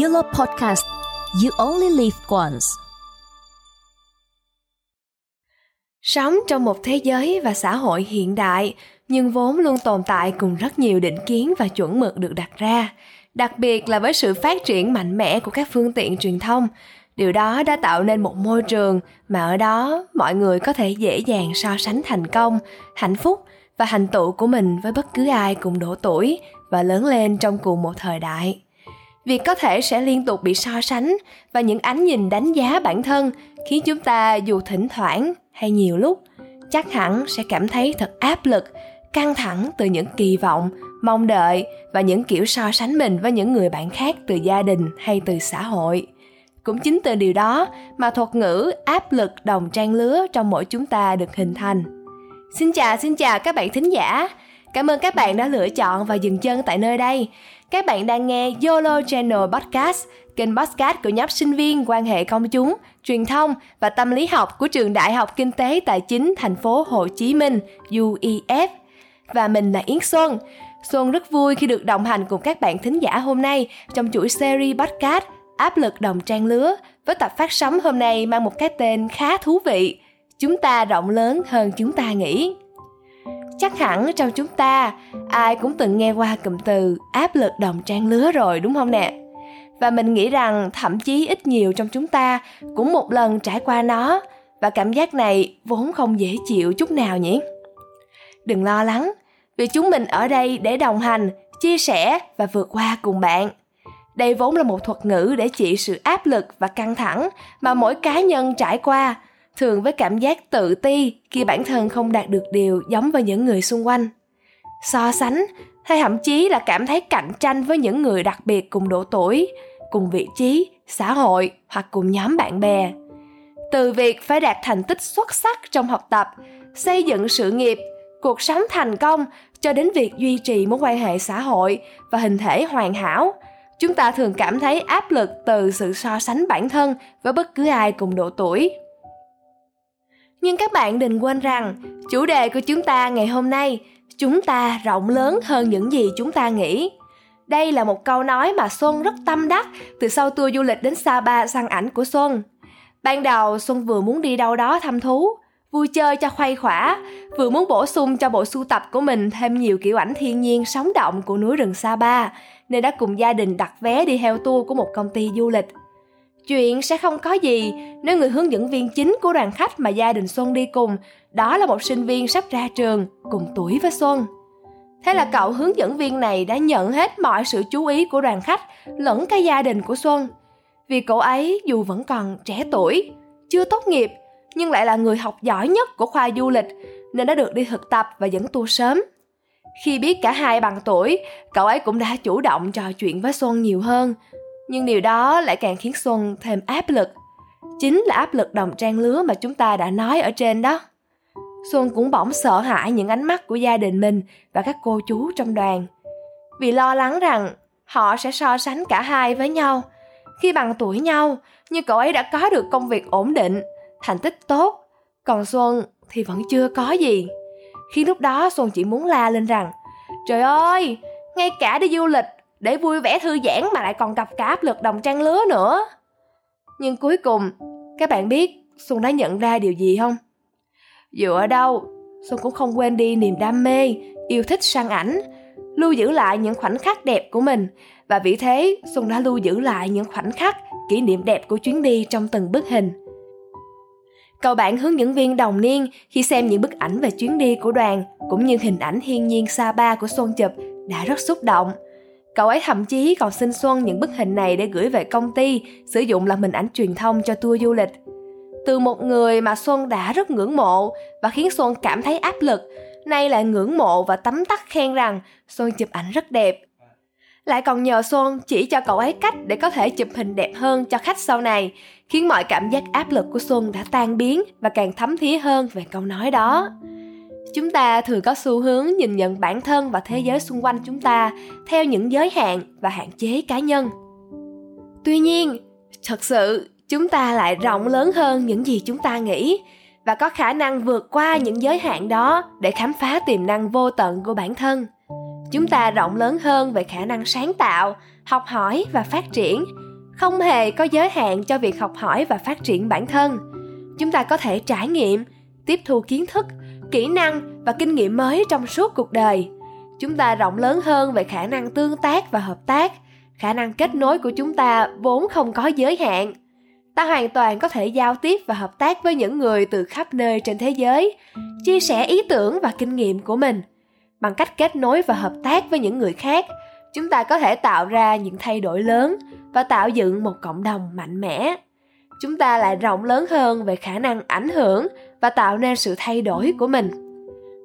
Yellow Podcast You Only Live Once Sống trong một thế giới và xã hội hiện đại, nhưng vốn luôn tồn tại cùng rất nhiều định kiến và chuẩn mực được đặt ra, đặc biệt là với sự phát triển mạnh mẽ của các phương tiện truyền thông. Điều đó đã tạo nên một môi trường mà ở đó mọi người có thể dễ dàng so sánh thành công, hạnh phúc và thành tựu của mình với bất cứ ai cùng độ tuổi và lớn lên trong cùng một thời đại việc có thể sẽ liên tục bị so sánh và những ánh nhìn đánh giá bản thân khiến chúng ta dù thỉnh thoảng hay nhiều lúc, chắc hẳn sẽ cảm thấy thật áp lực, căng thẳng từ những kỳ vọng, mong đợi và những kiểu so sánh mình với những người bạn khác từ gia đình hay từ xã hội. Cũng chính từ điều đó mà thuật ngữ áp lực đồng trang lứa trong mỗi chúng ta được hình thành. Xin chào xin chào các bạn thính giả cảm ơn các bạn đã lựa chọn và dừng chân tại nơi đây các bạn đang nghe YOLO Channel Podcast, kênh podcast của nhóm sinh viên quan hệ công chúng, truyền thông và tâm lý học của trường Đại học Kinh tế Tài chính thành phố Hồ Chí Minh UEF. Và mình là Yến Xuân. Xuân rất vui khi được đồng hành cùng các bạn thính giả hôm nay trong chuỗi series podcast Áp lực đồng trang lứa với tập phát sóng hôm nay mang một cái tên khá thú vị. Chúng ta rộng lớn hơn chúng ta nghĩ chắc hẳn trong chúng ta, ai cũng từng nghe qua cụm từ áp lực đồng trang lứa rồi, đúng không nè? Và mình nghĩ rằng thậm chí ít nhiều trong chúng ta cũng một lần trải qua nó, và cảm giác này vốn không dễ chịu chút nào nhỉ? Đừng lo lắng, vì chúng mình ở đây để đồng hành, chia sẻ và vượt qua cùng bạn. Đây vốn là một thuật ngữ để chỉ sự áp lực và căng thẳng mà mỗi cá nhân trải qua thường với cảm giác tự ti khi bản thân không đạt được điều giống với những người xung quanh. So sánh, hay thậm chí là cảm thấy cạnh tranh với những người đặc biệt cùng độ tuổi, cùng vị trí, xã hội hoặc cùng nhóm bạn bè. Từ việc phải đạt thành tích xuất sắc trong học tập, xây dựng sự nghiệp, cuộc sống thành công cho đến việc duy trì mối quan hệ xã hội và hình thể hoàn hảo, chúng ta thường cảm thấy áp lực từ sự so sánh bản thân với bất cứ ai cùng độ tuổi nhưng các bạn đừng quên rằng, chủ đề của chúng ta ngày hôm nay, chúng ta rộng lớn hơn những gì chúng ta nghĩ. Đây là một câu nói mà Xuân rất tâm đắc từ sau tour du lịch đến Sapa săn ảnh của Xuân. Ban đầu Xuân vừa muốn đi đâu đó thăm thú, vui chơi cho khuây khỏa, vừa muốn bổ sung cho bộ sưu tập của mình thêm nhiều kiểu ảnh thiên nhiên sống động của núi rừng Sapa, nên đã cùng gia đình đặt vé đi theo tour của một công ty du lịch – Chuyện sẽ không có gì nếu người hướng dẫn viên chính của đoàn khách mà gia đình Xuân đi cùng đó là một sinh viên sắp ra trường cùng tuổi với Xuân. Thế là cậu hướng dẫn viên này đã nhận hết mọi sự chú ý của đoàn khách lẫn cả gia đình của Xuân. Vì cậu ấy dù vẫn còn trẻ tuổi, chưa tốt nghiệp nhưng lại là người học giỏi nhất của khoa du lịch nên đã được đi thực tập và dẫn tour sớm. Khi biết cả hai bằng tuổi, cậu ấy cũng đã chủ động trò chuyện với Xuân nhiều hơn, nhưng điều đó lại càng khiến xuân thêm áp lực. Chính là áp lực đồng trang lứa mà chúng ta đã nói ở trên đó. Xuân cũng bỗng sợ hãi những ánh mắt của gia đình mình và các cô chú trong đoàn. Vì lo lắng rằng họ sẽ so sánh cả hai với nhau. Khi bằng tuổi nhau, như cậu ấy đã có được công việc ổn định, thành tích tốt, còn xuân thì vẫn chưa có gì. Khi lúc đó xuân chỉ muốn la lên rằng, trời ơi, ngay cả đi du lịch để vui vẻ thư giãn mà lại còn gặp cả áp lực đồng trang lứa nữa. Nhưng cuối cùng, các bạn biết Xuân đã nhận ra điều gì không? Dù ở đâu, Xuân cũng không quên đi niềm đam mê, yêu thích săn ảnh, lưu giữ lại những khoảnh khắc đẹp của mình và vì thế Xuân đã lưu giữ lại những khoảnh khắc, kỷ niệm đẹp của chuyến đi trong từng bức hình. Cậu bạn hướng dẫn viên đồng niên khi xem những bức ảnh về chuyến đi của đoàn cũng như hình ảnh thiên nhiên Sapa của Xuân chụp đã rất xúc động. Cậu ấy thậm chí còn xin Xuân những bức hình này để gửi về công ty, sử dụng làm hình ảnh truyền thông cho tour du lịch. Từ một người mà Xuân đã rất ngưỡng mộ và khiến Xuân cảm thấy áp lực, nay lại ngưỡng mộ và tấm tắc khen rằng Xuân chụp ảnh rất đẹp. Lại còn nhờ Xuân chỉ cho cậu ấy cách để có thể chụp hình đẹp hơn cho khách sau này, khiến mọi cảm giác áp lực của Xuân đã tan biến và càng thấm thía hơn về câu nói đó chúng ta thường có xu hướng nhìn nhận bản thân và thế giới xung quanh chúng ta theo những giới hạn và hạn chế cá nhân. Tuy nhiên, thật sự, chúng ta lại rộng lớn hơn những gì chúng ta nghĩ và có khả năng vượt qua những giới hạn đó để khám phá tiềm năng vô tận của bản thân. Chúng ta rộng lớn hơn về khả năng sáng tạo, học hỏi và phát triển. Không hề có giới hạn cho việc học hỏi và phát triển bản thân. Chúng ta có thể trải nghiệm, tiếp thu kiến thức kỹ năng và kinh nghiệm mới trong suốt cuộc đời. Chúng ta rộng lớn hơn về khả năng tương tác và hợp tác. Khả năng kết nối của chúng ta vốn không có giới hạn. Ta hoàn toàn có thể giao tiếp và hợp tác với những người từ khắp nơi trên thế giới, chia sẻ ý tưởng và kinh nghiệm của mình. Bằng cách kết nối và hợp tác với những người khác, chúng ta có thể tạo ra những thay đổi lớn và tạo dựng một cộng đồng mạnh mẽ. Chúng ta lại rộng lớn hơn về khả năng ảnh hưởng và tạo nên sự thay đổi của mình.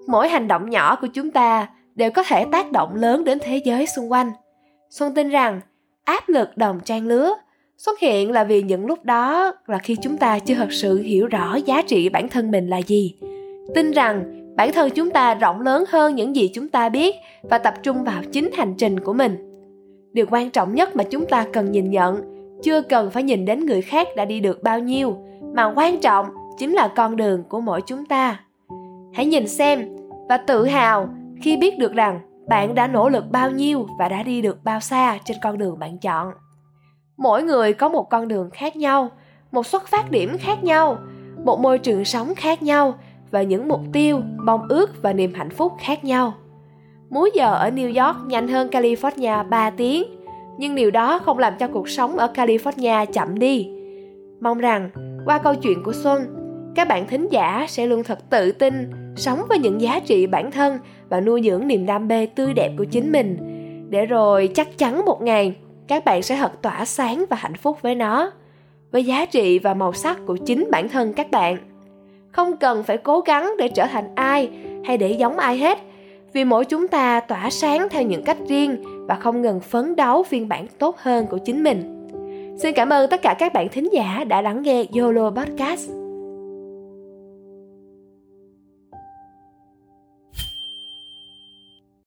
Mỗi hành động nhỏ của chúng ta đều có thể tác động lớn đến thế giới xung quanh. Xuân tin rằng, áp lực đồng trang lứa xuất hiện là vì những lúc đó là khi chúng ta chưa thật sự hiểu rõ giá trị bản thân mình là gì. Tin rằng, bản thân chúng ta rộng lớn hơn những gì chúng ta biết và tập trung vào chính hành trình của mình. Điều quan trọng nhất mà chúng ta cần nhìn nhận, chưa cần phải nhìn đến người khác đã đi được bao nhiêu, mà quan trọng chính là con đường của mỗi chúng ta. Hãy nhìn xem và tự hào khi biết được rằng bạn đã nỗ lực bao nhiêu và đã đi được bao xa trên con đường bạn chọn. Mỗi người có một con đường khác nhau, một xuất phát điểm khác nhau, một môi trường sống khác nhau và những mục tiêu, mong ước và niềm hạnh phúc khác nhau. Múi giờ ở new york nhanh hơn california 3 tiếng, nhưng điều đó không làm cho cuộc sống ở california chậm đi. Mong rằng qua câu chuyện của xuân các bạn thính giả sẽ luôn thật tự tin, sống với những giá trị bản thân và nuôi dưỡng niềm đam mê tươi đẹp của chính mình. Để rồi chắc chắn một ngày, các bạn sẽ thật tỏa sáng và hạnh phúc với nó, với giá trị và màu sắc của chính bản thân các bạn. Không cần phải cố gắng để trở thành ai hay để giống ai hết, vì mỗi chúng ta tỏa sáng theo những cách riêng và không ngừng phấn đấu phiên bản tốt hơn của chính mình. Xin cảm ơn tất cả các bạn thính giả đã lắng nghe yolo podcast.